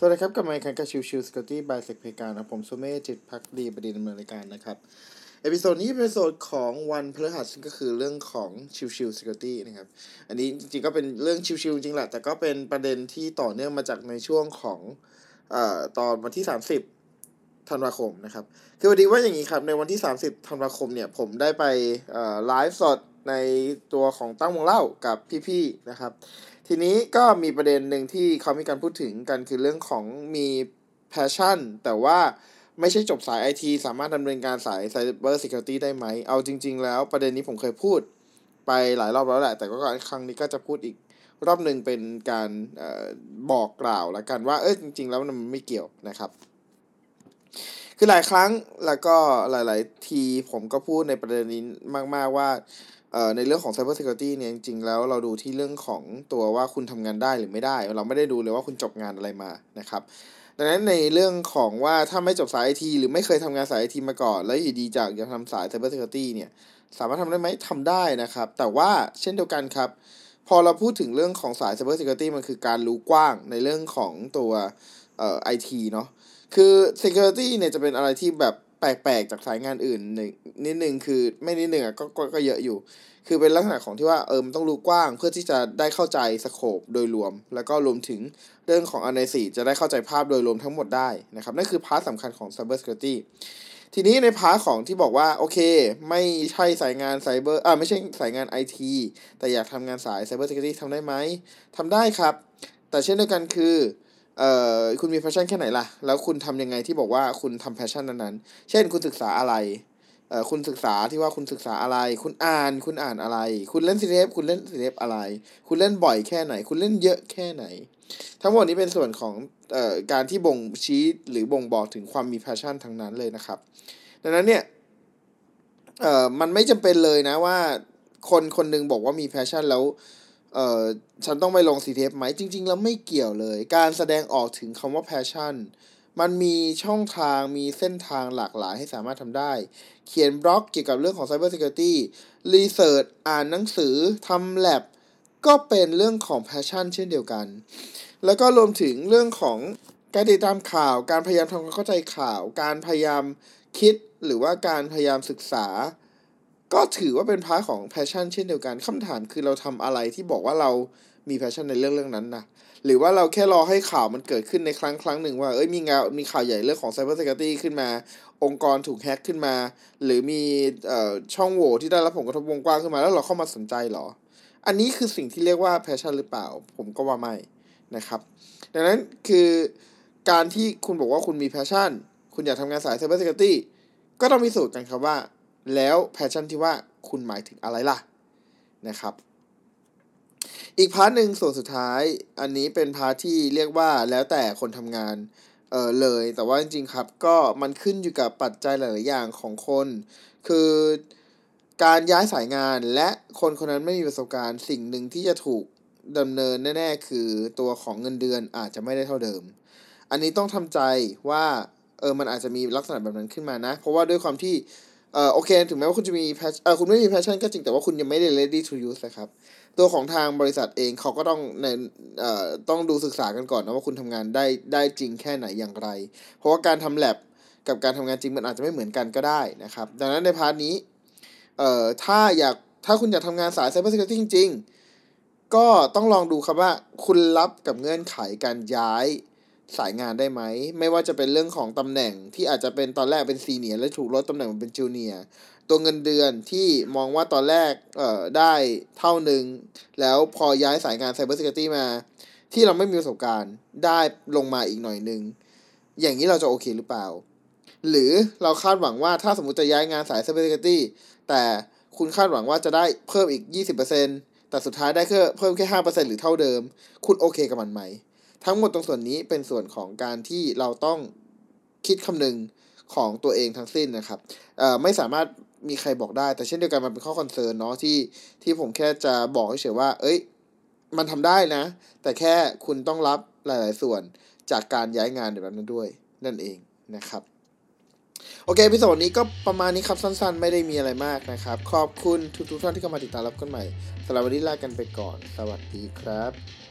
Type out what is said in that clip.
สวัสดีครับกับรายการ Chill Chill Security by SecPlayground นะผมโสเมจิตภักดีเป็นผู้ดำเนินรายการนะครับ episode นี้เป็น episode ของวันพฤหัสซึ่งก็คือเรื่องของ Chill Chill Security นะครับ อันนี้จริงๆก็เป็นเรื่องชิวๆจริงแหละ แต่ก็เป็นประเด็นที่ต่อเนื่องมาจากในช่วงของเอ่อตอนวันที่ 30ธันวาคมนะครับ คือวันดีว่าอย่างนี้ครับ ในวันที่ 30ธันวาคมเนี่ย ผมได้ไปเอ่อไลฟ์สด ในตัวของตั้งวงเล่ากับพี่ๆนะครับ ทีนี้ก็มีประเด็นหนึ่งที่เขามีการพูดถึงกันคือเรื่องของมี passion แต่ว่าไม่ใช่จบสาย IT สามารถดำเนินการสาย Cyber Security ได้ไหม เอาจริง ๆ แล้วประเด็นนี้ผมเคยพูดไปหลายรอบแล้วแหละ แต่ก็ครั้งนี้ก็จะพูดอีกรอบหนึ่งเป็นการออบอกกล่าวละกันว่าเออจริง ๆ แล้วมันไม่เกี่ยวนะครับ คือหลายครั้งแล้วก็หลาย ๆ ทีผมก็พูดในประเด็นนี้มาก ๆว่า ในเรื่องของ Cyber Security เนี่ยจริงๆแล้วเราดูที่เรื่องของตัวว่าคุณทำงานได้หรือไม่ได้ เราไม่ได้ดูเลยว่าคุณจบงานอะไรมานะครับดังนั้นในเรื่องของว่าถ้าไม่จบสายไอทีหรือไม่เคยทำงานสายไอทีมาก่อน แล้วอยู่ดีจากจะทำสาย Cyber Security เนี่ยสามารถทำได้ไหมทำได้นะครับ แต่ว่าเช่นเดียวกันครับ พอเราพูดถึงเรื่องของสาย Cyber Security มันคือการรู้กว้างในเรื่องของตัวเอ่อไอทีเนาะคือ security เนี่ยจะเป็นอะไรที่แบบ แปลกๆจากสายงานอื่นหนึ่งนิดนึงคือไม่นิดนึงอะก็ก็ก็เยอะอยู่ คือเป็นลักษณะของที่ว่าเออมันต้องรู้กว้างเพื่อที่จะได้เข้าใจ scope โดยรวม แล้วก็รวมถึงเรื่องของ analysis จะได้เข้าใจภาพโดยรวมทั้งหมดได้นะครับนั่นคือ part สำคัญของ cyber security ทีนี้ใน part ของที่บอกว่าโอเค ไม่ใช่สายงานไซเบอร์อ่าไม่ใช่สายงาน IT แต่อยากทำงานสาย cyber security ทำได้ไหมทำได้ครับ แต่เช่นเดียวกันคือ เอ่อคุณมี passion แค่ไหนล่ะ แล้วคุณทำยังไงที่บอกว่าคุณทำ passion นั้นๆ เช่นคุณศึกษาอะไรเอ่อคุณศึกษาที่ว่าคุณศึกษาอะไร คุณอ่านคุณอ่านอะไร คุณเล่นซีเรฟคุณเล่นซีเรฟอะไร คุณเล่นบ่อยแค่ไหน คุณเล่นเยอะแค่ไหน ทั้งหมดนี้เป็นส่วนของเอ่อการที่บ่งชี้หรือบ่งบอกถึงความมี passion ทั้งนั้นเลยนะครับ ดังนั้นเนี่ยเอ่อมันไม่จำเป็นเลยนะว่าคนคนหนึงบอกว่ามีแพชชั่นแล้ว เอ่อฉันต้องไปลง CTF ไหมจริง ๆ แล้วไม่เกี่ยวเลย การแสดงออกถึงคำว่า passion มันมีช่องทางมีเส้นทางหลากหลายให้สามารถทำได้ เขียนบล็อกเกี่ยวกับเรื่องของ Cyber Security Research อ่านหนังสือทำ lab ก็เป็นเรื่องของ passion เช่นเดียวกัน แล้วก็รวมถึงเรื่องของการติดตามข่าว การพยายามทำความเข้าใจข่าว การพยายามคิดหรือว่าการพยายามศึกษา ก็ถือว่าเป็น part ของ passion เช่นเดียวกันคำถามคือเราทำอะไรที่บอกว่าเรามี passion ในเรื่องเรื่องนั้นนะหรือว่าเราแค่รอให้ข่าวมันเกิดขึ้นในครั้งครั้งหนึ่งว่าเอ้ยมีงานมีข่าวใหญ่เรื่องของ Cyber Security ขึ้นมา องค์กรถูกแฮ็กขึ้นมา หรือมีเอ่อช่องโหว่ที่ได้รับผลกระทบวงกว้างขึ้นมา แล้วเราเข้ามาสนใจหรอ อันนี้คือสิ่งที่เรียกว่า passion หรือเปล่า ผมก็ว่าไม่นะครับดังนั้นคือการที่คุณบอกว่าคุณมี passion คุณอยากทำงานสาย Cyber Security ก็ต้องพิสูจน์กันครับว่า แล้ว passion ที่ว่าคุณหมายถึงอะไรล่ะนะครับ อีก part หนึ่งส่วนสุดท้ายอันนี้เป็น part ที่เรียกว่าแล้วแต่คนทำงานเออเลย แต่ว่าจริงๆครับก็มันขึ้นอยู่กับปัจจัยหลาย ๆ อย่างของคน คือการย้ายสายงานและคนคนนั้นไม่มีประสบการณ์สิ่งหนึ่งที่จะถูกดำเนินแน่ ๆ คือตัวของเงินเดือนอาจจะไม่ได้เท่าเดิม อันนี้ต้องทำใจว่าเออมันอาจจะมีลักษณะแบบนั้นขึ้นมานะ เพราะว่าด้วยความที่ ออโอเค ถึงแม้ว่าคุณจะมี pass เออคุณไม่มี passion ก็จริงแต่ว่าคุณยังไม่ได้ ready to use นะครับ ตัวของทางบริษัทเองเขาก็ต้องในเอ่อต้องดูศึกษากันก่อนนะว่าคุณทำงานได้ได้จริงแค่ไหนอย่างไร เพราะว่าการทำ lab กับการทำงานจริงมันอาจจะไม่เหมือนกันก็ได้นะครับ ดังนั้นใน part นี้เอ่อถ้าอยากถ้าคุณอยากทำงานสาย cyber security จริง ๆ ก็ต้องลองดูครับว่าคุณรับกับเงื่อนไขการย้าย สายงานได้ไหม ไม่ว่าจะเป็นเรื่องของตำแหน่งที่อาจจะเป็นตอนแรกเป็นซีเนียแล้วถูกลดตำแหน่งเป็นจูเนียตัวเงินเดือนที่มองว่าตอนแรกเอ่อได้เท่าหนึ่งแล้วพอย้ายสายงาน Cyber Security มา ที่เราไม่มีประสบการณ์ได้ลงมาอีกหน่อยหนึ่งอย่างนี้เราจะโอเคหรือเปล่า หรือเราคาดหวังว่าถ้าสมมติจะย้ายงานสาย Cyber Security แต่คุณคาดหวังว่าจะได้เพิ่มอีก 20%แต่สุดท้ายได้แค่เพิ่มแค่5%หรือเท่าเดิม คุณโอเคกับมันไหม ทั้งหมดตรงส่วนนี้เป็นส่วนของการที่เราต้องคิดคำนึงของตัวเองทั้งสิ้นนะครับไม่สามารถมีใครบอกได้ แต่เช่นเดียวกันมันเป็นข้อคอนเซิร์นเนาะที่ที่ผมแค่จะบอกเฉยๆว่า เอ้ย มันทำได้นะ แต่แค่คุณต้องรับหลาย ๆ ส่วนจากการย้ายงานแบบนั้นด้วย นั่นเองนะครับ โอเคพิโซดนี้ก็ประมาณนี้ครับสั้น ๆ ไม่ได้มีอะไรมากนะครับ ขอบคุณทุกๆท่านที่เข้ามาติดตามรับกันใหม่สำหรับวันนี้ลากันไปก่อน สวัสดีครับ